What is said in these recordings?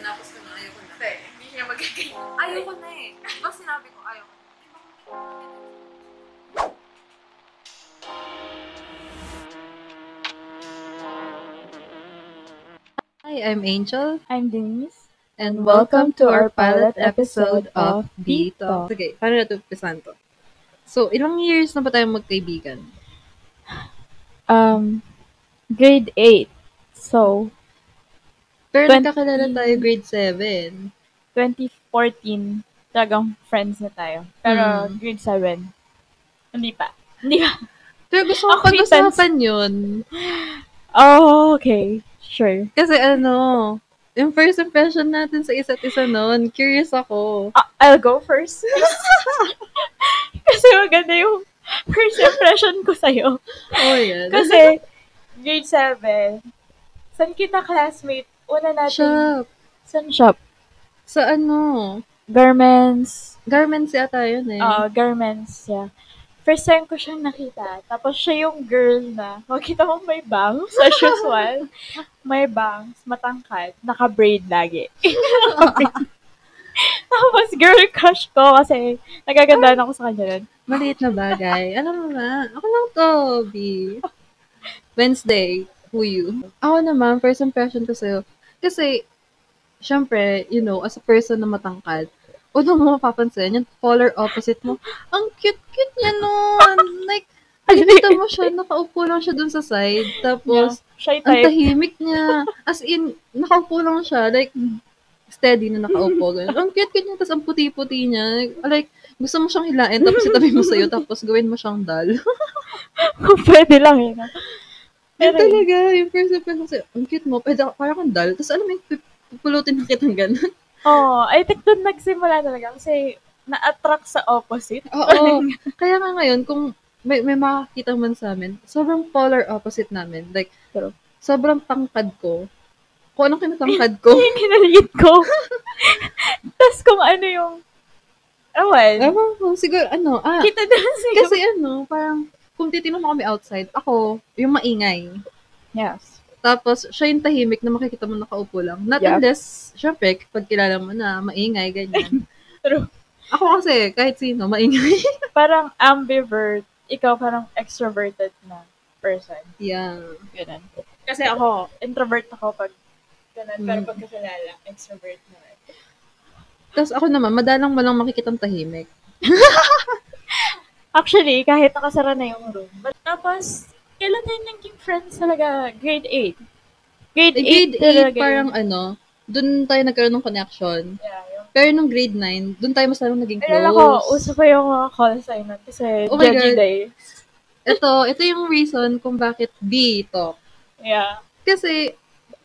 tinapos ko na ayaw ko na. Hindi, hindi siya magaganyan. Ayaw ko na eh. Diba sinabi ko ayaw ko na? Hi, I'm Angel, I'm Denise. and welcome to our pilot episode of B-Talk. Sige, paano natin umpisan to? So, ilang years na ba tayong magkaibigan? Um, grade 8. So, Pero Twenty- nagkakilala tayo grade 7. 2014, talagang friends na tayo. Pero Hmm. grade 7, hindi pa. Hindi pa. Pero gusto ko pag-usapan yun. Oh, okay. Sure. Kasi ano, yung first impression natin sa isa't isa noon, curious ako. Ah, I'll go first. Kasi maganda yung first impression ko sa'yo. Oh, yan. Kasi, grade 7, saan kita classmate? Una natin, Shop. saan shop? Sa ano, Garments. garments yata yun eh. Oo, garments, yeah. First time ko siyang nakita. Tapos siya yung girl na, makita mo may bangs as usual. May bangs, matangkad, naka-braid lagi. Tapos girl crush ko kasi nagagandaan ako sa kanya nun. Maliit na bagay. Alam mo ba, ako lang to, B. Wednesday, who you? Ako naman, first impression ko sa'yo. Kasi, syempre, you know, as a person na matangkad, unang mo mapapansin, yung polar opposite mo, ang cute-cute niya nun. Like, nakikita mo siya, nakaupo lang siya dun sa side. Tapos, Shy ang tahimik niya. As in, nakaupo lang siya. Like, steady na nakaupo. Ganun. Ang cute-cute niya. Tapos, ang puti-puti niya. Like, gusto mo siyang hilain. Tapos, itabi mo sa'yo. Tapos, gawin mo siyang dal. Pwede lang yun. Yun Pero, talaga. Yung first impression sa'yo, ang cute mo. Pwede, parang kang dal. Tapos, alam mo pupulutin na kitang gano'n. oh, I think doon nagsimula talaga kasi na-attract sa opposite. Oo. Kaya nga ngayon, kung may, may makakita man sa amin, sobrang polar opposite namin. Like, True. sobrang tangkad ko. Kung anong kinatangkad ko. yung kinaliit ko. Tapos kung ano yung, awan, Ewan ko, siguro, ano, ah, kita doon siguro. Kasi ano, parang, kung titignan mo kami outside, ako, yung maingay. yes. Tapos, siya yung tahimik na makikita mo nakaupo lang. Not Yeah. unless, syempre, pag kilala mo na, maingay, ganyan. True. ako kasi, kahit sino, maingay. Parang ambivert, ikaw parang extroverted na person. yeah. Ganun. Kasi ako, introvert ako pag ganun. Pero Mm. pag kakilala, extrovert naman. Tapos ako naman, madalang mo lang makikitang tahimik. Actually, kahit nakasara na yung room. But tapos, kailan tayo naging friends talaga? Grade 8. Grade 8 Eh, grade 8, talaga yun. parang ano, dun tayo nagkaroon ng connection. Yeah, yung Pero nung grade 9, dun tayo mas lalong naging close. Alala ko, uso pa yung mga call sign nun kasi Oh my Judgy God. Day. Ito, ito yung reason kung bakit B talk. Yeah. Kasi,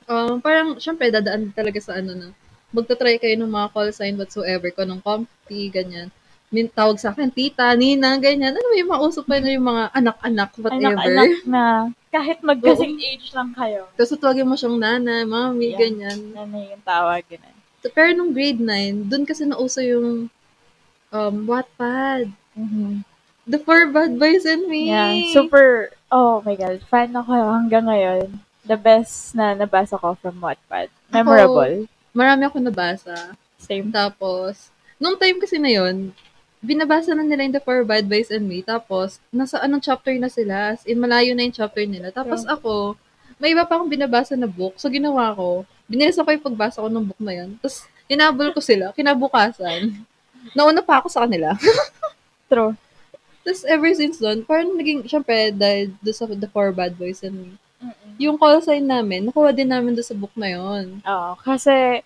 um, parang, syempre, dadaan talaga sa ano na, magta-try kayo ng mga call sign whatsoever, kung anong comfy, ganyan. Min, tawag sa akin, tita, nina, ganyan. Ano ba yung mga uso pa yung mga anak-anak, whatever. Anak-anak na kahit magkasing age lang kayo. Tapos tawagin mo siyang nana, mami, Yeah. ganyan. Ano yung tawag, ganun. So, pero nung grade 9, dun kasi nauso yung um, Wattpad. Mhm. The Four Bad Boys and Me. Yeah, super, oh my God, fan ako hanggang ngayon. The best na nabasa ko from Wattpad. Memorable. Marami ako nabasa. Same. Tapos, nung time kasi na yun, binabasa na nila yung The Four Bad Boys and Me. Tapos, nasa anong chapter na sila. As in, malayo na yung chapter nila. Tapos ako, may iba pa akong binabasa na book. So, ginawa ko, binilisan ko yung pagbasa ko ng book na yun. Tapos, hinabol ko sila, kinabukasan. Nauna pa ako sa kanila. True. Tapos, ever since doon, parang naging, syempre, dahil doon sa The Four Bad Boys and Me, Mm-mm. yung call sign namin, nakuha din namin doon sa book na yun. Oo, kasi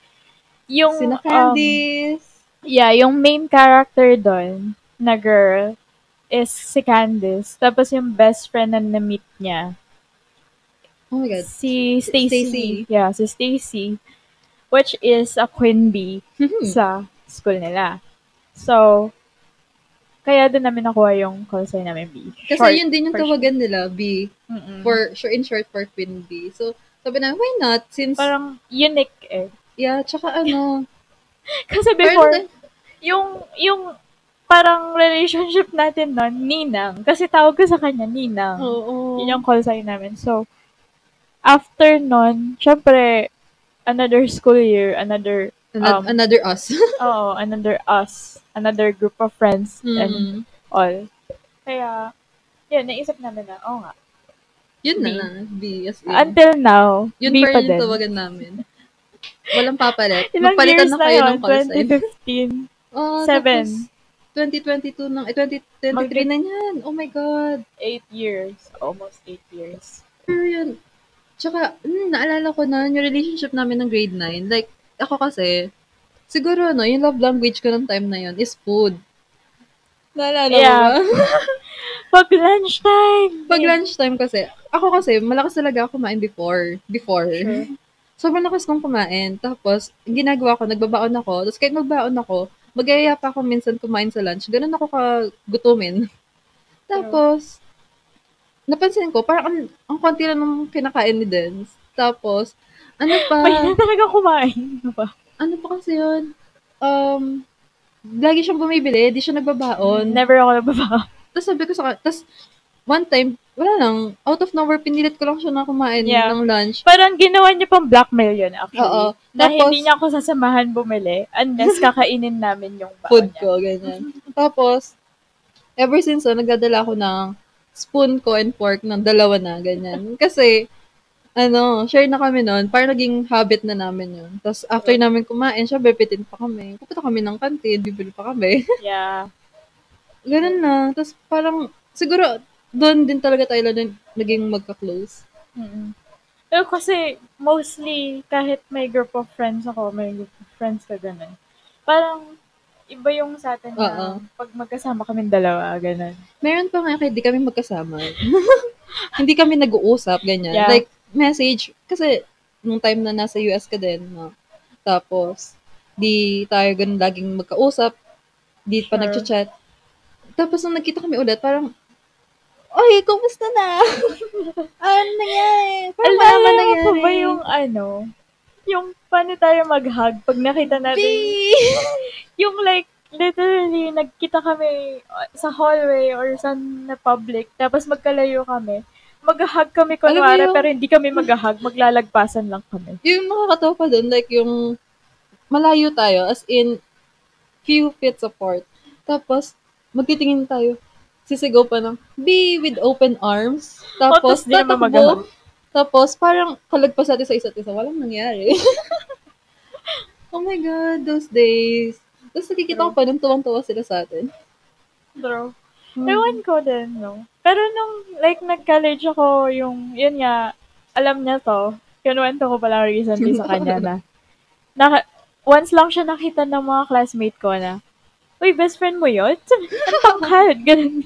yung, Sina um, Candice, yeah, yung main character doon na girl is si Candice. Tapos yung best friend na na-meet niya, oh my God. si Stacy. Yeah, si Stacy. Which is a queen bee Mhm. sa school nila. So, kaya doon namin nakuha yung call sign namin B. Kasi Short yun din yung tawagan nila, B, short. Mm-mm. for, sure, in short, for Queen B. So, sabi na, why not? Since, Parang unique eh. yeah, tsaka ano, Kasi before, yung, yung parang relationship natin nun, Ninang. Kasi tawag ko sa kanya, Ninang. oo. Yun yung call sign namin. So, after nun, syempre, another school year, another, Ano- um, another us. oh, another us, another group of friends and Mm. all. Kaya, yun, naisip namin na, oh nga. Yun na B. na. B as in. Until now, yun B pa pa rin yung din. tawagan namin. Walang papalit. Ilang Magpalitan years na na kayo yun? ng call sign. 2015. Oh, Seven. tapos 2022 ng, eh, 2023 na yan. Oh my God. Eight years. Almost eight years. Pero yun, tsaka, hmm, naalala ko na yung relationship namin ng grade 9. Like, ako kasi, siguro, no, yung love language ko ng time na yun is food. Naalala Yeah. mo ba? Pag lunchtime! Pag lunchtime kasi, ako kasi, malakas talaga ako kumain before. Before. Sure. Sobrang lakas kong kumain. Tapos, ginagawa ko, nagbabaon ako. Tapos kahit magbaon ako, magayaya pa ako minsan kumain sa lunch. Ganun ako kagutumin. Tapos, napansin ko, parang ang, ang konti lang ng kinakain ni Dens. Tapos, ano pa, Pwede na talaga kumain. Ano ba? ano pa kasi yun? Um, lagi siyang bumibili, di siya nagbabaon. Never ako nababa. Tapos sabi ko sa tapos one time, wala lang, out of nowhere, pinilit ko lang siya na kumain Yeah. ng lunch. Parang ginawa niya pang blackmail yun, actually. Oo. Na Tapos- hindi niya ako sasamahan bumili unless kakainin namin yung baon food niya. ko, ganyan. Tapos, ever since, so, nagdadala ako ng spoon ko and fork ng dalawa na, ganyan. Kasi, ano, share na kami noon. Parang naging habit na namin yun. Tapos, after namin kumain, siya, bepitin pa kami. Pupunta kami ng kantin, bibili pa kami. Yeah. Ganun na. Tapos, parang, siguro, doon din talaga tayo lang naging magka-close. mm Pero kasi, mostly, kahit may group of friends ako, may group of friends ka ganun. Parang, iba yung sa atin na Oo. pag magkasama kami dalawa, ganun. Meron pa nga kahit di kami magkasama. hindi kami nag-uusap, ganyan. Yeah. Like, message. Kasi, nung time na nasa US ka din, no? Tapos, di tayo ganun laging magkausap. Di pa Sure. nag-chat. Tapos, nung nagkita kami ulit, parang, Oy, kumusta na? ano nangyari? Parang ba mo nangyari? pa ba yung ano, yung paano tayo mag-hug pag nakita natin, yung like, literally, nagkita kami uh, sa hallway or sa na public, tapos magkalayo kami. Mag-hug kami Alam kunwari, yung- pero hindi kami mag-hug, maglalagpasan lang kami. yung nakakatawa pa dun, like yung malayo tayo, as in, few feet apart. Tapos, magtitingin tayo. Sisigaw pa ng, be with open arms. Tapos, naman tatakbo. Tapos, parang kalagpas natin sa isa't isa. Walang nangyari. oh my God, those days. Tapos nakikita ko pa nung tuwang-tuwa sila sa atin. True. Hmm. Ewan ko din, no? Pero nung, like, nag-college ako, yung, yun nga, alam niya to, kinuwento ko pala recently sa kanya na, naka, once lang siya nakita ng mga classmate ko na, Uy, best friend mo yun? Ang tangkad, ganun.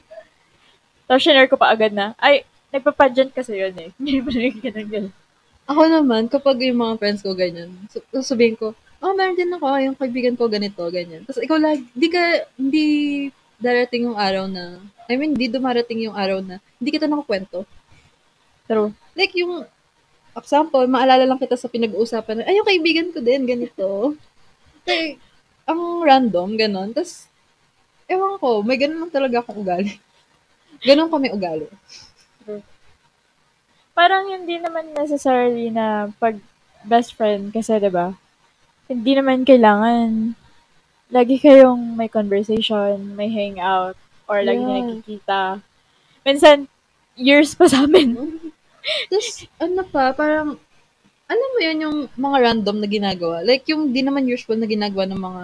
Tapos sinare ko pa agad na, ay, nagpa-pageant kasi yun eh. Hindi pa rin ganun, ganun. Ako naman, kapag yung mga friends ko ganyan, so- sasabihin ko, oh, meron din ako, yung kaibigan ko ganito, ganyan. Tapos ikaw lang, di ka, hindi darating yung araw na, I mean, di dumarating yung araw na, hindi kita nakakwento. True. Like yung, example, maalala lang kita sa pinag-uusapan na, ay, yung kaibigan ko din, ganito. Like, ang random, ganon. Tapos, ewan ko, may ganon lang talaga akong ugali. Ganon kami ugali. Parang hindi naman necessarily na pag best friend kasi 'di ba? Hindi naman kailangan lagi kayong may conversation, may hangout or lagi Yeah. nakikita. Minsan years pa sa amin. Tapos, ano pa, parang, alam mo yun, yung mga random na ginagawa. Like, yung di naman usual na ginagawa ng mga,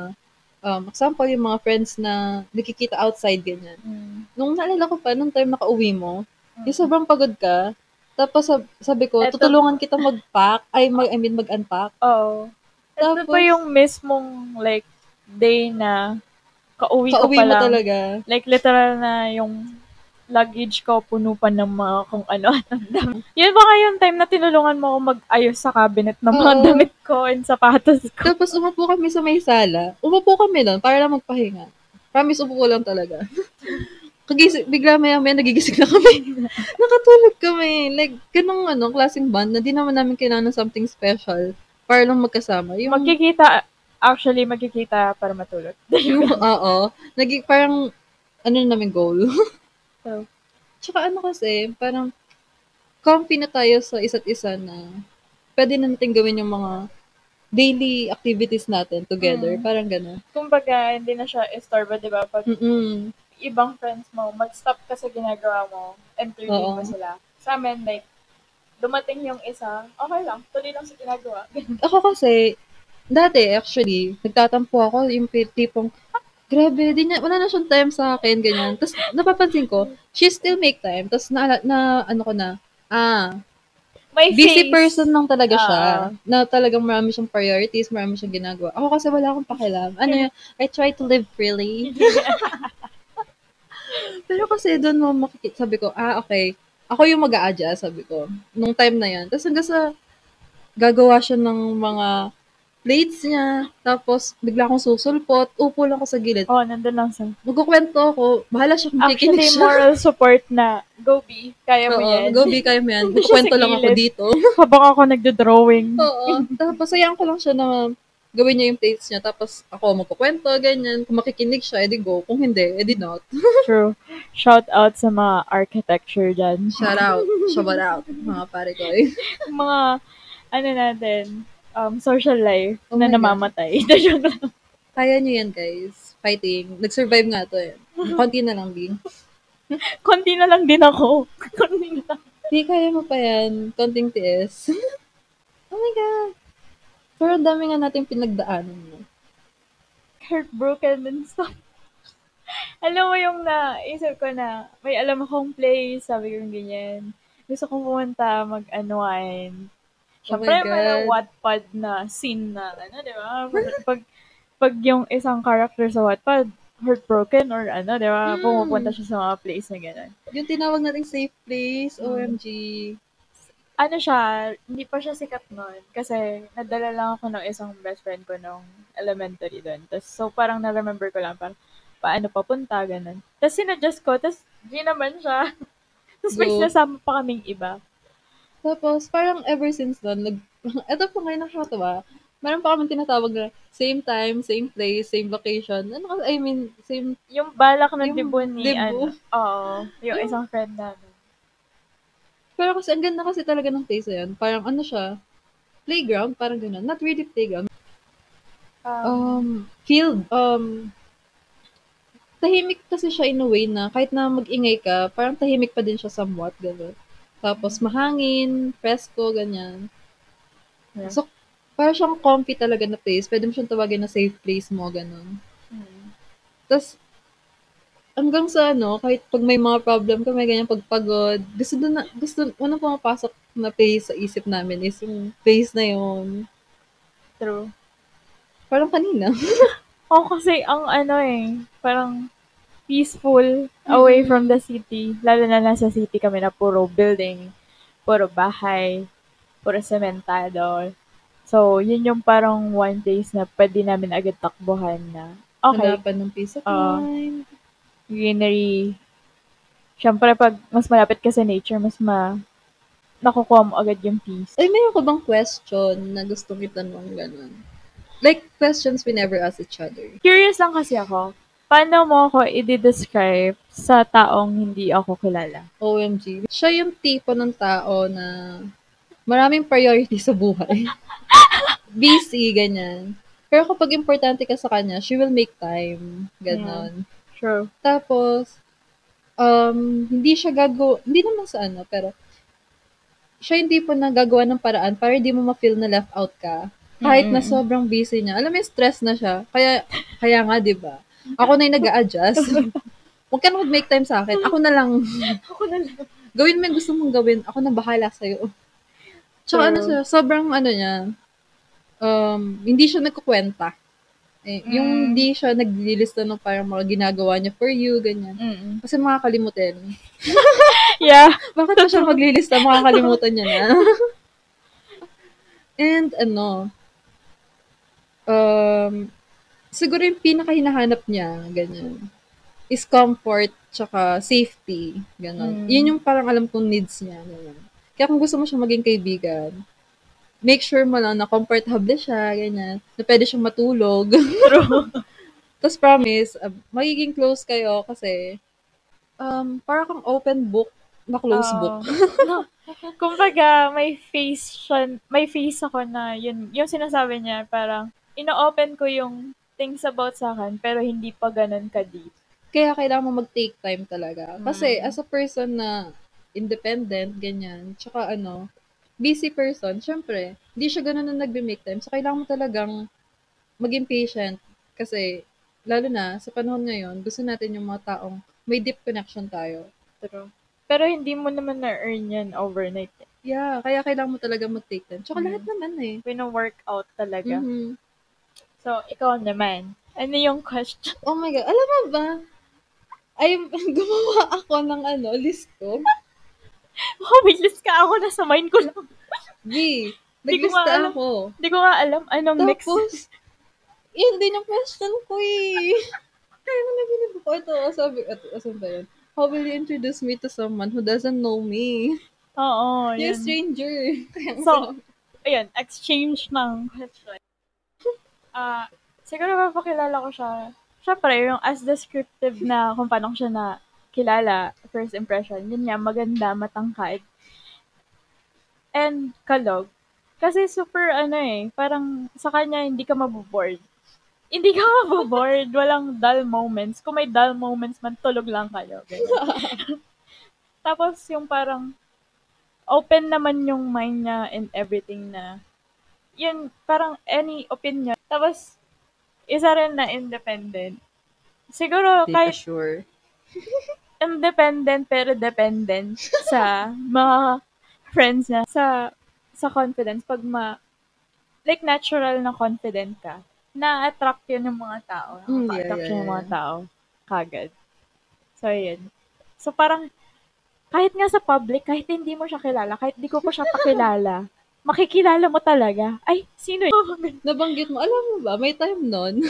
um, example, yung mga friends na nakikita outside, ganyan. Mm. Nung naalala ko pa, nung time nakauwi mo, yung sobrang pagod ka, tapos sab- sabi ko, Eto- tutulungan kita mag-pack, ay, mag, I mean, mag-unpack. Oo. Ito Tapos, pa yung mismong like day na kauwi, kauwi ko pa mo lang. talaga. Like, literal na yung luggage ko puno pa ng mga kung ano. Yun ba yung time na tinulungan mo ako mag-ayos sa cabinet ng mga Oo. damit ko and sapatos ko. Tapos umupo kami sa may sala. Umupo kami lang para lang magpahinga. Promise, umupo lang talaga. Kagising, bigla maya maya nagigising na kami. Nakatulog kami. Like, ganong ano, klaseng band na di naman namin kailangan ng something special para lang magkasama. Yung, Magkikita, actually, magkikita para matulog. yung oo. Naging parang, ano na namin goal. So, Tsaka ano kasi, parang, comfy na tayo sa isa't isa na pwede na natin gawin yung mga daily activities natin together. Mm. Parang gano'n. Kumbaga, hindi na siya istorbo, di ba? Pag Mm-mm. ibang friends mo, mag-stop ka sa ginagawa mo, entertain Oo. mo sila. Sa amin, like, dumating yung isa, okay lang, tuloy lang sa ginagawa. Ako kasi, dati actually, nagtatampo ako yung tipong, "Ah, grabe, di niya, wala na siyang time sa akin, ganyan. Tapos napapansin ko, she still make time. Tapos na, na, ano ko na, ah, May busy face. person lang talaga siya. Ah. Na talagang marami siyang priorities, marami siyang ginagawa. Ako kasi wala akong pakialam. Ano yun, I try to live freely. Pero kasi doon mo makikita, sabi ko, ah, okay, ako yung mag adjust sabi ko, nung time na yan. Tapos hanggang sa, gagawa siya ng mga plates niya, tapos bigla akong susulpot, upo lang ako sa gilid. oh, nandun lang sa... Magkukwento ako, bahala siya kung kikinig Actually, siya. moral support na, go B, kaya mo Oo, yan. go be kayo mo yan. Siya Magkukwento lang ako dito. Habang ako nagdo-drawing. Oo. Tapos, sayang ko lang siya na gawin niya yung plates niya. Tapos, ako magkukwento, ganyan. Kung makikinig siya, edi go. Kung hindi, edi not. True. Shout out sa mga architecture dyan. Shout out. Shout out. Mga pare ko. mga, ano natin, um, social life Oh na namamatay. Joke lang. Kaya niyo yan, guys. Fighting. Nag-survive nga to eh. Konti na lang din. Konti na lang din ako. Konti na lang. Di kaya mo pa yan. Konting tiis. oh my God. Pero ang dami nga natin pinagdaanan mo. Heartbroken and stuff. Alam mo yung naisip ko na, may alam akong place, sabi ko yung ganyan. Gusto kong pumunta, mag-unwind. Oh Siyempre, may God. Wattpad na scene na, ano, di ba? Pag, pag, yung isang character sa Wattpad, heartbroken or ano, di ba? Mm. Pumupunta siya sa mga place na gano'n. Yung tinawag nating safe place, Mm. OMG. Ano siya, hindi pa siya sikat noon. Kasi, nadala lang ako ng isang best friend ko nung elementary doon. Tapos, so parang na-remember ko lang, parang, paano papunta, ganun. Tapos, sinadjust ko, tapos, di naman siya. Tapos, may sinasama pa kaming iba. Tapos, parang ever since then, nag, eto pa ngayon nakakatawa. Meron pa kami tinatawag na same time, same place, same location. Ano ka, I mean, same, Yung balak ng dibo ni, dibo. ano, oo, yung Yung- isang friend namin. pero kasi ang ganda kasi talaga ng place na yan. Parang ano siya, playground, parang gano'n. Not really playground. Um, Um, field. Um, tahimik kasi siya in a way na kahit na mag-ingay ka, parang tahimik pa din siya somewhat, gano'n. Tapos mahangin, presko, ganyan. Yeah. So, parang siyang comfy talaga na place. Pwede mo siyang tawagin na safe place mo, gano'n. hmm. Tapos, hanggang sa ano, kahit pag may mga problem ka, may ganyan pagpagod, gusto doon na, gusto, unang pumapasok na place sa isip namin is yung place na yun. True. Parang kanina. Oo, kasi ang ano eh, parang peaceful away Mm. from the city. Lalo na nasa city kami na puro building, puro bahay, puro sementado. So, yun yung parang one place na pwede namin agad takbuhan na, okay, Hanapan ng peace of Oo. mind. greenery. Siyempre, pag mas malapit ka sa nature, mas ma nakukuha mo agad yung peace. Ay, mayroon ka bang question na gusto itanong gano'n? Like, questions we never ask each other. Curious lang kasi ako, paano mo ako i-describe sa taong hindi ako kilala? OMG. Siya yung tipo ng tao na maraming priority sa buhay. Busy, ganyan. Pero kapag importante ka sa kanya, she will make time. Ganon. True. Tapos, um, hindi siya gago, hindi naman sa ano, pero siya yung tipo na gagawa ng paraan para hindi mo ma-feel na left out ka. Kahit na Mm-mm. sobrang busy niya. Alam mo, stress na siya. Kaya, kaya nga, di ba? Ako na yung nag adjust Huwag ka na mag-make time sa akin. Ako na lang. Ako na lang. Gawin mo yung gusto mong gawin. Ako na bahala sa'yo. Tsaka ano True. siya, sobrang ano niya, um, hindi siya nagkukwenta. Eh, Mm. Yung hindi siya naglilista ng parang mga ginagawa niya for you, ganyan. Mm-mm. Kasi makakalimutin. Yeah. Bakit na siya maglilista? Makakalimutan niya na. And ano, um, siguro yung pinaka-hinahanap niya, ganyan, is comfort tsaka safety. Ganon. Mm. Yun yung parang alam kong needs niya. Ganyan. Kaya kung gusto mo siya maging kaibigan, make sure mo lang na comfortable siya, ganyan, na pwede siyang matulog. Tapos promise, uh, magiging close kayo kasi um, parang kang open book na close Oo. book. No, Kumbaga, may face siya, may face ako na yun, yung sinasabi niya, parang, ino-open ko yung things about sa akin, pero hindi pa ganun ka-deep. Kaya kailangan mo mag-take time talaga. Kasi Mm. as a person na independent, ganyan, tsaka ano, busy person, syempre, hindi siya ganun na nagbe-make time. So, kailangan mo talagang maging patient. Kasi, lalo na, sa panahon ngayon, gusto natin yung mga taong may deep connection tayo. True. Pero hindi mo naman na-earn yan overnight. Yeah, kaya kailangan mo talaga mag-take time. Tsaka Mm. lahat naman eh. Pino-workout talaga. Mhm. So, ikaw naman. Ano yung question? Oh my God. Alam mo ba? Ay, gumawa ako ng ano, list ko. Oh, may list ka ako. Nasa mind ko lang. Nga naglista ako. Hindi ko nga alam anong next. Tapos, yun din yung question ko eh. Kaya mo nabinib ko. Ito, sabi, ito, asan ba yun? How will you introduce me to someone who doesn't know me? Oo, You're a yun. stranger. Kaya mo So. Ayun, exchange ng question. Ah, siguro mapakilala ko siya. Siyempre, yung as descriptive na kung paano siya na kilala, first impression, yun nga, maganda, matangkad. And kalog. Kasi super ano eh, parang sa kanya hindi ka maboboard. Hindi ka maboboard, walang dull moments. Kung may dull moments man, tulog lang kayo. Tapos yung parang open naman yung mind niya and everything na yun, parang any opinion. Tapos, isa rin na independent. Siguro, Di ka kahit sure. independent pero dependent sa mga friends niya. Sa, sa confidence. Pag ma, like natural na confident ka, na-attract yun ng mga tao. Mm, yeah, Nakaka-attract yeah, yun ng mga yeah. tao. Kagad. So, yun. So, parang, kahit nga sa public, kahit hindi mo siya kilala, kahit di ko pa siya pakilala, makikilala mo talaga. Ay, sino yun? Nabanggit mo, alam mo ba, may time nun,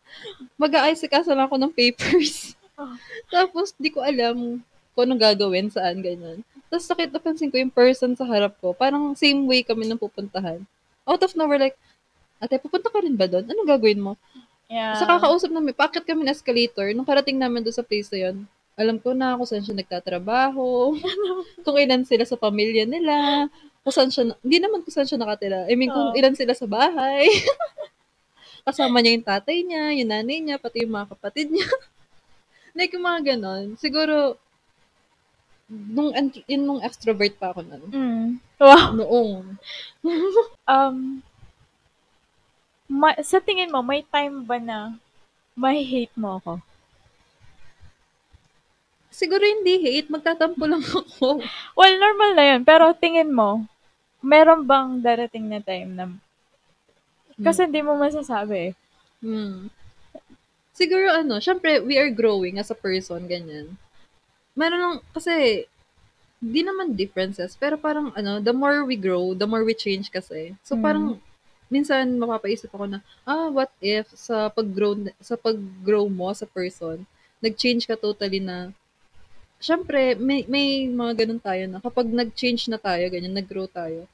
mag-aasikaso lang ako ng papers. Oh. Tapos, di ko alam kung anong gagawin, saan, ganyan. Tapos, sakit napansin ko yung person sa harap ko. Parang same way kami nang pupuntahan. Out of nowhere, like, ate, pupunta ka rin ba doon? Anong gagawin mo? Yeah. Sa kakausap namin, paakit kami ng escalator. Nung parating namin doon sa place na yun, alam ko na kung saan siya nagtatrabaho, kung ilan sila sa pamilya nila, kung saan siya, hindi naman kung saan siya nakatira. I mean, kung Oo. ilan sila sa bahay. Kasama niya yung tatay niya, yung nanay niya, pati yung mga kapatid niya. like, yung mga ganon. Siguro, nung, yun nung extrovert pa ako nun. Mm. Wow. Noong. Um, ma- sa tingin mo, may time ba na may hate mo ako? Siguro hindi hate, magtatampo lang ako. Well, normal na yun. Pero tingin mo, meron bang darating na time na kasi hindi mo masasabi eh. Hmm. Siguro ano, syempre, we are growing as a person, ganyan. Meron lang, kasi, di naman differences, pero parang ano, the more we grow, the more we change kasi. So Mm. parang, minsan mapapaisip ako na, ah, what if sa pag-grow, sa pag-grow mo as a person, nag-change ka totally na, syempre, may, may mga ganun tayo na kapag nag-change na tayo, ganyan, nag-grow tayo,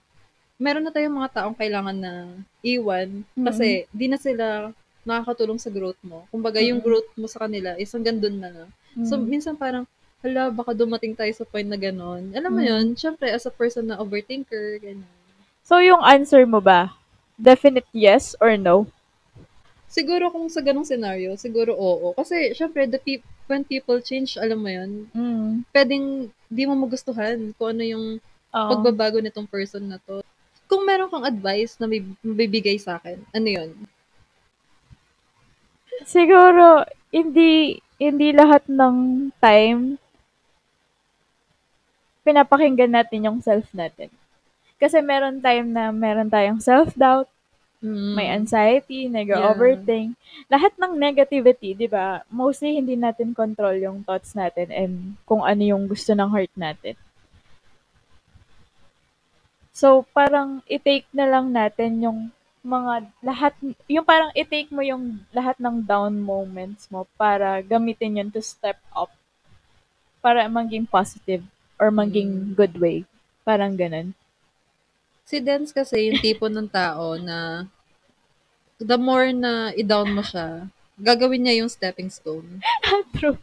meron na tayong mga taong kailangan na iwan kasi di na sila nakakatulong sa growth mo. Kumbaga, yung Mm. growth mo sa kanila is hanggang dun na. So, Mm. minsan parang, hala, baka dumating tayo sa point na gano'n. Alam mo Mm. yun, syempre, as a person na overthinker, ganyan. So, yung answer mo ba? Definite yes or no? Siguro kung sa ganong scenario, siguro oo. Kasi, syempre, the peop- when people change, alam mo yun, Mm. pwedeng di mo magustuhan kung ano yung Oo. pagbabago nitong person na to. Kung meron kang advice na may mabibigay sa akin, ano yun? Siguro, hindi, hindi lahat ng time pinapakinggan natin yung self natin. Kasi meron time na meron tayong self-doubt, Mm. may anxiety, nag-overthink. Lahat ng negativity, di ba? Mostly hindi natin control yung thoughts natin and kung ano yung gusto ng heart natin. So, parang i-take na lang natin yung mga lahat, yung parang i-take mo yung lahat ng down moments mo para gamitin yun to step up para maging positive or maging good way. Parang ganun. Si Dance kasi yung tipo ng tao na the more na i-down mo siya, gagawin niya yung stepping stone. True.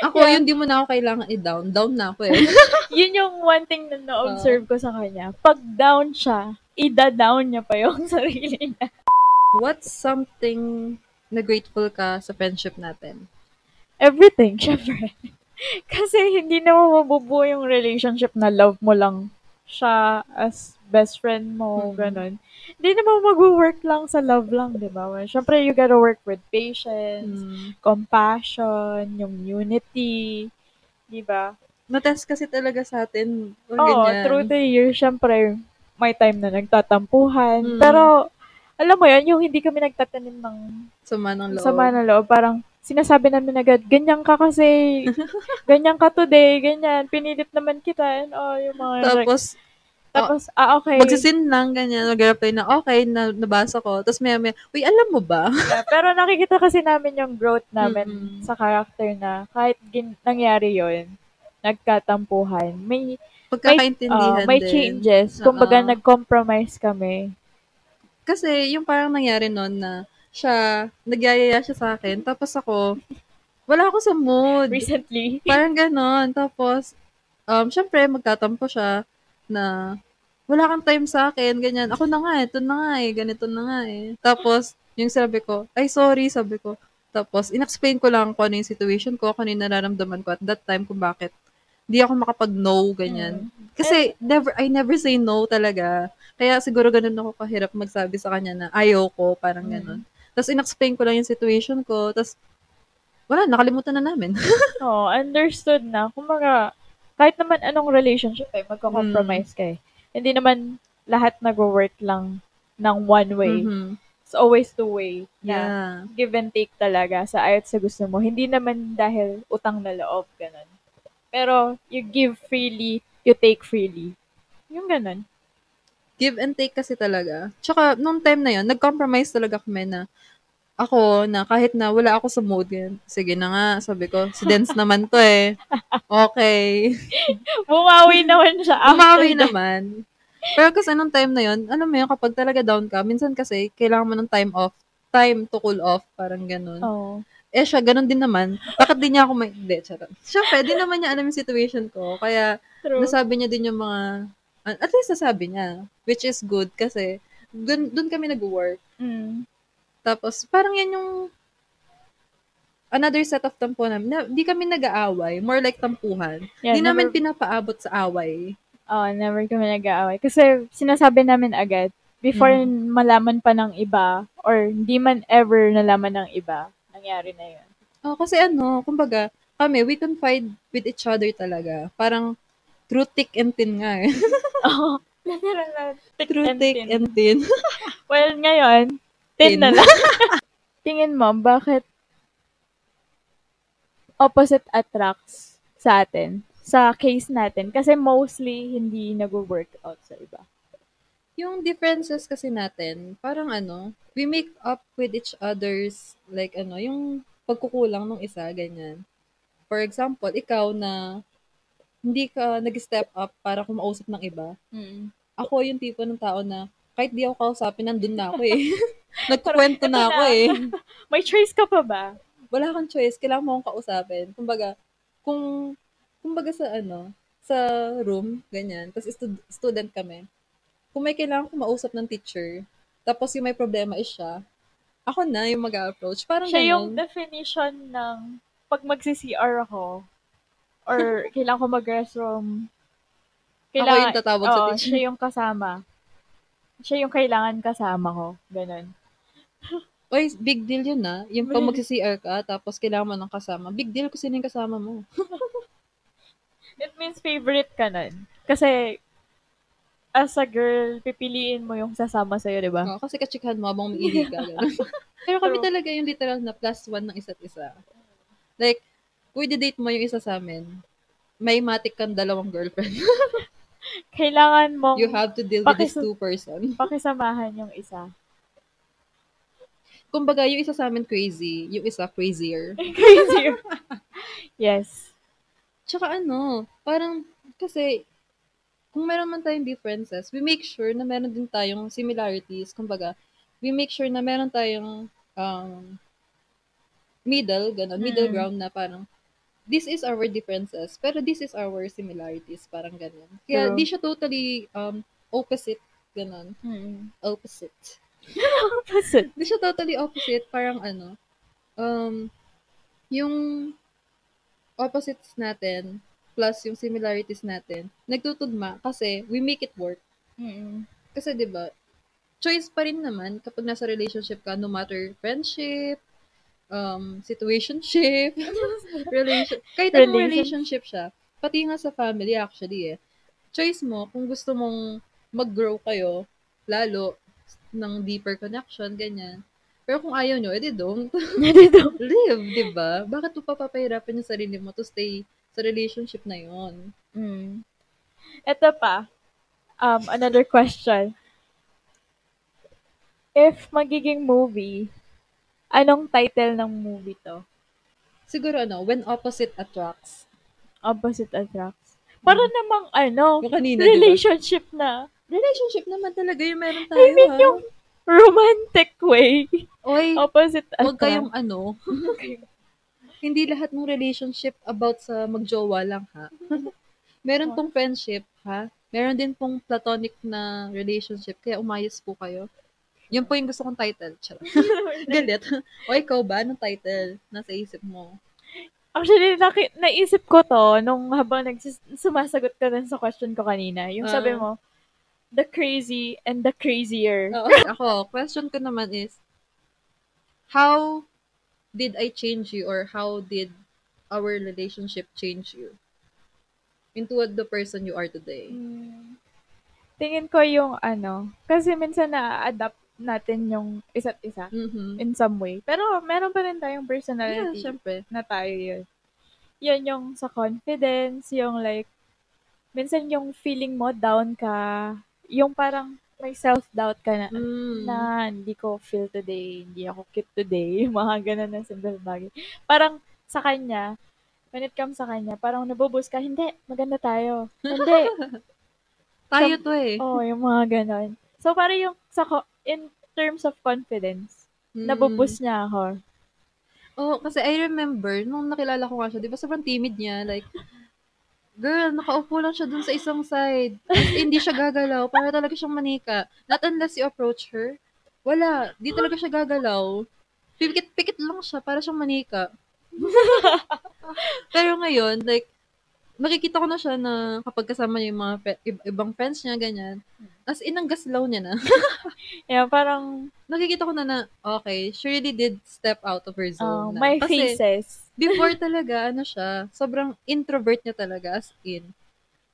Ako, Yeah. yun di mo na ako kailangan i-down. Down na ako eh. Yun yung one thing na na-observe ko sa kanya. Pag down siya, ida-down niya pa yung sarili niya. What's something na grateful ka sa friendship natin? Everything, syempre. Kasi hindi naman mabubuo yung relationship na love mo lang siya as best friend mo, Mhm. ganun. Hindi naman mag-work lang sa love lang, di ba? Syempre, you gotta work with patience, Hmm. compassion, yung unity, di ba? Matest kasi talaga sa atin. Oo, ganyan. through the years, syempre, may time na nagtatampuhan. Mm. Pero, alam mo yan, yung hindi kami nagtatanim ng Sama ng loob. sama ng loob, parang sinasabi namin agad, ganyan ka kasi, ganyan ka today, ganyan, pinilit naman kita, and all, yung mga, Tapos, tapos, ah, okay. magsisin lang, ganyan, mag-reply na, okay, na, nabasa ko. Tapos may, may, uy, alam mo ba? Yeah, pero nakikita kasi namin yung growth namin Mm-mm. sa character na kahit gin- nangyari yon nagkatampuhan, may Pagkakaintindihan ah, may din. changes. Kumbaga, Oo. nag-compromise kami. Kasi yung parang nangyari noon na siya, nagyayaya siya sa akin, tapos ako, wala ako sa mood. Recently. Parang ganon. Tapos, um, syempre, magtatampo siya na wala kang time sa akin, ganyan. Ako na nga, ito na nga eh, ganito na nga eh. Tapos, yung sabi ko, ay sorry, sabi ko. Tapos, inexplain ko lang kung ano yung situation ko, kung ano yung nararamdaman ko at that time kung bakit di ako makapag-no, ganyan. Kasi, never, I never say no talaga. Kaya siguro ganun ako kahirap magsabi sa kanya na ayaw ko, parang Mm. ganun. Tapos, inexplain ko lang yung situation ko. Tapos, wala, nakalimutan na namin. Oo, understood na. Kumbaga, kahit naman anong relationship eh, magko-compromise Mm. ka eh. Hindi naman lahat nag-work lang ng one way. Mhm. It's always two way. Na Yeah. give and take talaga sa ayat sa gusto mo. Hindi naman dahil utang na loob, ganun. Pero, you give freely, you take freely. Yung ganun. Give and take kasi talaga. Tsaka, nung time na yun, nag-compromise talaga kami na ako na kahit na wala ako sa mood yan. Sige na nga, sabi ko, si Dance naman to eh. Okay. Bumawi naman siya after Umawi that. naman. Pero kasi nung time na yun, alam mo yun, kapag talaga down ka, minsan kasi, kailangan mo ng time off. Time to cool off, parang ganun. Oo. Eh siya, ganun din naman. Bakit di niya ako may... Hindi, charot. Siyempre, di naman niya alam yung situation ko. Kaya, True. nasabi niya din yung mga... At least nasabi niya. Which is good kasi dun, dun kami nag-work. Mm. Tapos, parang yan yung another set of tampo namin. Na, di kami nag-aaway. More like tampuhan. Yeah, di namin never- pinapaabot sa away. Oo, never kami nag-aaway. Kasi sinasabi namin agad, before Mm. malaman pa ng iba, or hindi man ever nalaman ng iba, nangyari na yun. Oh, kasi ano, kumbaga, kami, we confide with each other talaga. Parang, through thick and thin nga eh. Oo. Literal na. Thick through and thick thin. and thin. Well, ngayon, Thin. na lang. Tingin mo, bakit opposite attracts sa atin? Sa case natin. Kasi mostly, hindi nag-work out sa iba. yung differences kasi natin, parang ano, we make up with each other's, like ano, yung pagkukulang ng isa, ganyan. For example, ikaw na hindi ka nag-step up para kumausap ng iba. Mm. Ako yung tipo ng tao na kahit di ako kausapin, nandun na ako eh. Nagkukwento Ito na ako na. eh. May choice ka pa ba? Wala kang choice, kailangan mo akong kausapin. Kumbaga, kung, kumbaga sa ano, sa room, ganyan, tapos stud- student kami, kung may kailangan kong mausap ng teacher, tapos yung may problema is siya, ako na yung mag-approach. Parang Siya yung ganun. definition ng pag magsi-CR ako, or kailangan ko mag-restroom, Ako yung tatawag sa oo, teacher. siya yung kasama. Siya yung kailangan kasama ko. Ganun. Oy, big deal yun na. Yung pag magsi-CR ka, tapos kailangan mo ng kasama. Big deal kung sino yung kasama mo. It means favorite ka nun. Kasi, as a girl, pipiliin mo yung sasama sa'yo, di ba? Oo, kasi kachikahan mo habang umiihi ka. Pero kami True. talaga yung literal na plus one ng isa't isa. Like, kung i-date mo yung isa sa amin, may matik kang dalawang girlfriend. Kailangan mong You have to deal with these Pakis- two person. pakisamahan yung isa. Kumbaga, yung isa sa amin crazy, yung isa crazier. Crazy. yes. Tsaka ano, parang, kasi, kung meron man tayong differences, we make sure na meron din tayong similarities. Kumbaga, we make sure na meron tayong um, middle, gano'n, middle Mm. ground na parang, this is our differences, pero this is our similarities, parang ganun. Kaya True. di siya totally um, opposite, ganun. Mm. Opposite. Opposite. Di siya totally opposite, parang ano, um, yung opposites natin plus yung similarities natin, nagtutugma kasi we make it work. Mm. Kasi 'di ba, choice pa rin naman kapag nasa relationship ka no matter friendship, um situationship, relation kahit anong Relation- relationship siya, pati nga sa family actually eh. Choice mo kung gusto mong mag-grow kayo lalo ng deeper connection ganyan. Pero kung ayaw nyo, edi don't. Dito. Live, di ba? Bakit mo papapahirapan yung sarili mo to stay sa relationship na yon? Mm. Ito pa. Um, another question. If magiging movie, anong title ng movie to? Siguro ano, when opposite attracts. Opposite attracts. Para namang ano, Yung kanina, di ba? relationship na. Relationship naman talaga yung meron tayo, I mean, ha? yung romantic way. Oy, Opposite huwag attracts. kayong ano. Hindi lahat ng relationship about sa magjowa lang, ha? meron pong friendship, ha? Meron din pong platonic na relationship, kaya umayos po kayo. Yun po yung gusto kong title. Galit. o ikaw ba? Anong title? Nasa isip mo? Actually, naki- naisip ko to nung habang nagsis- sumasagot ka dun sa question ko kanina. Yung sabi Ah. mo, the crazy and the crazier. Oo. Ako, question ko naman is, how did I change you or how did our relationship change you into the person you are today? Mm, tingin ko yung ano, kasi minsan na-adapt natin yung isa't isa Mhm. in some way. Pero meron pa rin tayong Yeah, personality syempre. na tayo yun. Yun yung sa confidence, yung like, minsan yung feeling mo down ka, yung parang may self-doubt ka na, Mm. na hindi ko feel today, hindi ako cute today, mga ganun na simple bagay. Parang sa kanya, when it comes sa kanya, parang nabubus ka, hindi, maganda tayo. Hindi, Tayo Some- to eh. Oo, yung mga ganon. So, parang yung, sa, in terms of confidence, Mm. nabubus niya ako. Oo, kasi I remember, nung nakilala ko nga siya, di ba sobrang timid niya, like, girl, nakaupo lang siya dun sa isang side. As hindi siya gagalaw. Para talaga siyang manika. Not unless you approach her. Wala. Di talaga siya gagalaw. Pikit-pikit lang siya. Para siyang manika. Pero ngayon, like, nakikita ko na siya na kapag kasama niya yung mga fe- ib- ibang friends niya, ganyan. As in, ang gaslaw niya na. Yeah, parang, nakikita ko na na, okay, she really did step out of her uh, zone. na. may Kasi, faces. before talaga, ano siya, sobrang introvert niya talaga, as in.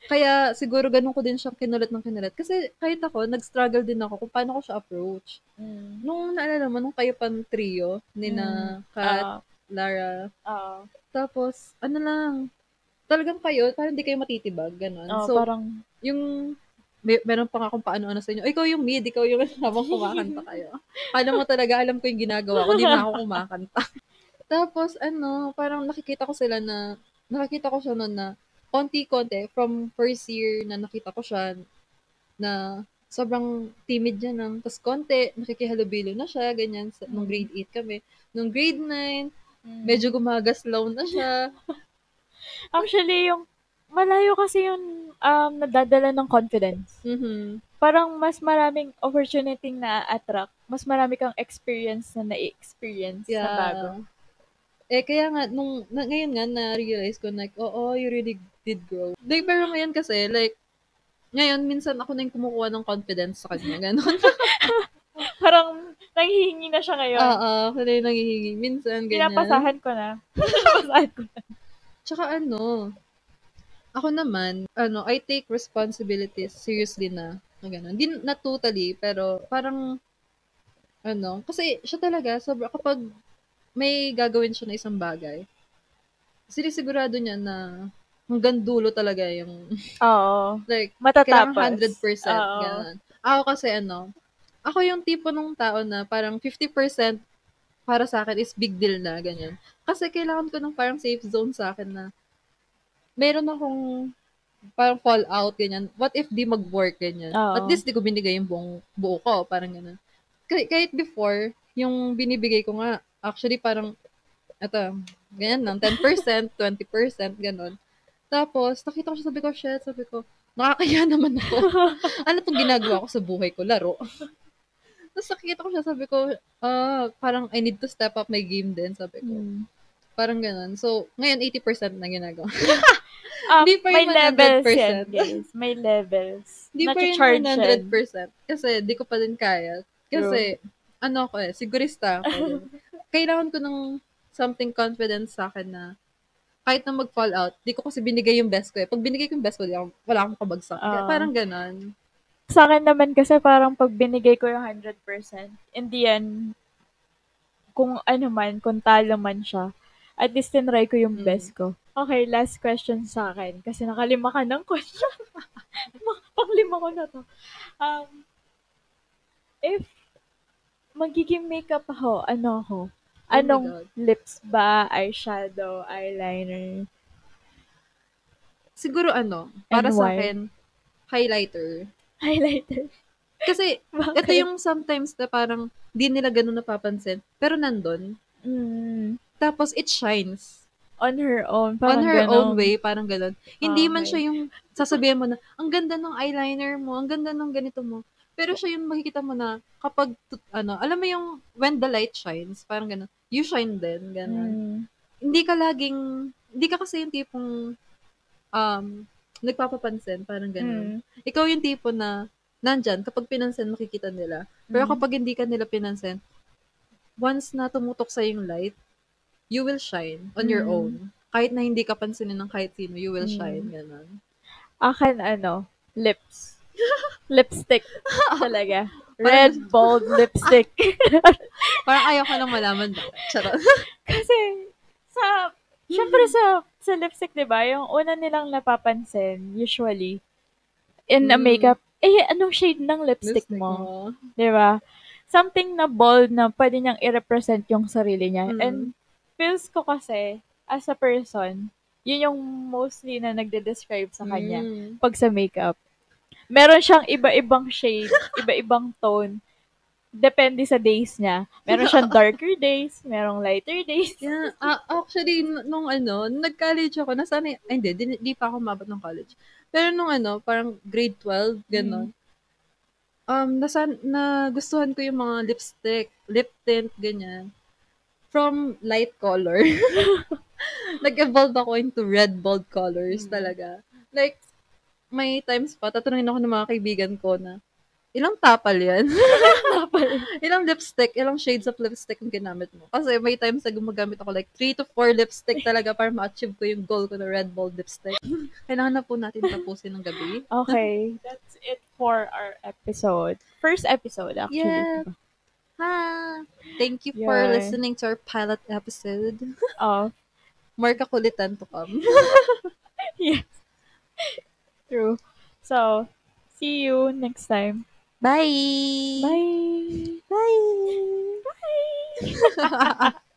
Kaya, siguro ganun ko din siyang kinulat ng kinulat. Kasi, kahit ako, nag-struggle din ako kung paano ko siya approach. Mm. Nung naalala mo, nung kayo pang trio, ni na Kat, Ah, Lara, ah. tapos, ano lang, talagang kayo, parang hindi kayo matitibag, ganun. Oh, so, parang, yung may, meron pa nga kung paano-ano sa inyo. Ikaw yung mid, ikaw yung habang kumakanta kayo. Alam mo talaga, alam ko yung ginagawa ko, hindi na ako kumakanta. Tapos, ano, parang nakikita ko sila na, nakikita ko siya noon na, konti-konti, from first year na nakita ko siya, na sobrang timid niya nang, tapos konti, nakikihalubilo na siya, ganyan, sa, nung grade 8 kami. Nung grade 9, mm. medyo gumagaslaw na siya. actually, yung, malayo kasi yung um, nadadala ng confidence. Mhm. Parang mas maraming opportunity na attract. Mas marami kang experience na na-experience na bago. Eh, kaya nga, nung, na, ngayon nga, na-realize ko, like, oo, you really did grow. Like, pero ngayon kasi, like, ngayon, minsan ako na yung kumukuha ng confidence sa kanya, gano'n. Parang, nanghihingi na siya ngayon. Oo, ako na yung nangihingi. Minsan, ganyan. Pinapasahan ko na. Pinapasahan ko na. Tsaka ano, ako naman, ano, I take responsibilities seriously na, na gano'n. Di na totally, pero parang, ano, kasi siya talaga, sobra, kapag may gagawin siya na isang bagay, sinisigurado niya na hanggang dulo talaga yung, Oo. like, Matatapos. kailangan 100%. Oo. Ganun. Ako kasi ano, ako yung tipo ng tao na parang 50% para sa akin is big deal na, ganyan. Kasi kailangan ko ng parang safe zone sa akin na meron akong parang fall out, ganyan. What if di mag-work, ganyan. Oo. At least di ko binigay yung buong buo ko, parang ganun. Kahit, kahit before, yung binibigay ko nga, actually parang Ito, ganyan lang, 10%, 20%, ganon. Tapos, nakita ko siya, sabi ko, shit, sabi ko, nakakaya naman ako. ano tong ginagawa ko sa buhay ko? Laro. Tapos nakikita ko siya, sabi ko, ah, parang I need to step up my game din, sabi ko. Mm. Parang ganon. So, ngayon, 80% na ginagawa. Ah, Hindi pa may yung levels 100%. yan, guys. May levels. Hindi pa yun Nacha-charge yan. 100%. Kasi, di ko pa din kaya. Kasi, ano ako eh, sigurista ako. Kailangan ko ng something confidence sa akin na kahit na mag-fall out, di ko kasi binigay yung best ko eh. Pag binigay ko yung best ko, di ako, wala akong kabagsak. Ah. parang ganon. Sa akin naman kasi parang pag binigay ko yung 100%, in the end, kung ano man, kung talo man siya, at least tinry ko yung Mm. best ko. Okay, last question sa akin. Kasi nakalima ka ng question. Panglima ko na to. Um, if magiging makeup ako, ano ako? Oh Anong lips ba? Eyeshadow? Eyeliner? Siguro ano, para And sa why? akin, highlighter. Highlighter? Kasi, Bakit? ito yung sometimes na parang di nila ganun napapansin, pero nandun. Mm, Tapos, it shines. on her own. on Parang her ganon. own way, parang ganun. Hindi man Okay. siya yung sasabihin mo na, ang ganda ng eyeliner mo, ang ganda ng ganito mo. Pero siya yung makikita mo na kapag, tut- ano, alam mo yung when the light shines, parang ganun, you shine din, ganun. Mm. Hindi ka laging, hindi ka kasi yung tipong, um, nagpapapansin, parang ganun. Mm. Ikaw yung tipo na, nandyan, kapag pinansin, makikita nila. Pero Mm. kapag hindi ka nila pinansin, once na tumutok sa yung light, you will shine on your Mm. own. Kahit na hindi ka pansinin ng kahit sino, you will Mm. shine. Ganon. Akin, ano, lips. Lipstick. Talaga. Parang- Red, bold lipstick. Parang ayaw ko lang malaman ba. Charot. Kasi, sa, syempre sa, sa lipstick, di ba, yung una nilang napapansin, usually, in a Mm. makeup, eh, anong shade ng lipstick, mo? Di ba? Something na bold na pwede niyang i-represent yung sarili niya. Mm. And, feels ko kasi, as a person, yun yung mostly na nagde-describe sa kanya. Mm. pag sa makeup. Meron siyang iba-ibang shade, iba-ibang tone. Depende sa days niya. Meron siyang darker days, merong lighter days. Yeah, ah, actually, nung ano, nag-college ako, nasana, ay hindi, di, di pa ako mabot ng college. Pero nung ano, parang grade 12, gano'n. Um, nasa, nagustuhan ko yung mga lipstick, lip tint, ganyan. From light color. Nag-evolve ako into red bold colors Mm. talaga. Like, may times pa, tatanungin ako ng mga kaibigan ko na, ilang tapal yan? ilang lipstick, ilang shades of lipstick ang ginamit mo? Kasi may times na gumagamit ako like 3 to 4 lipstick talaga para ma-achieve ko yung goal ko na red bold lipstick. Kailangan na po natin tapusin ng gabi. Okay, that's it for our episode. First episode, actually. Yeah. Ha! Thank you for Yeah. listening to our pilot episode. Oh, More kakulitan to come. yes. True. So, see you next time. Bye! Bye! Bye! Bye!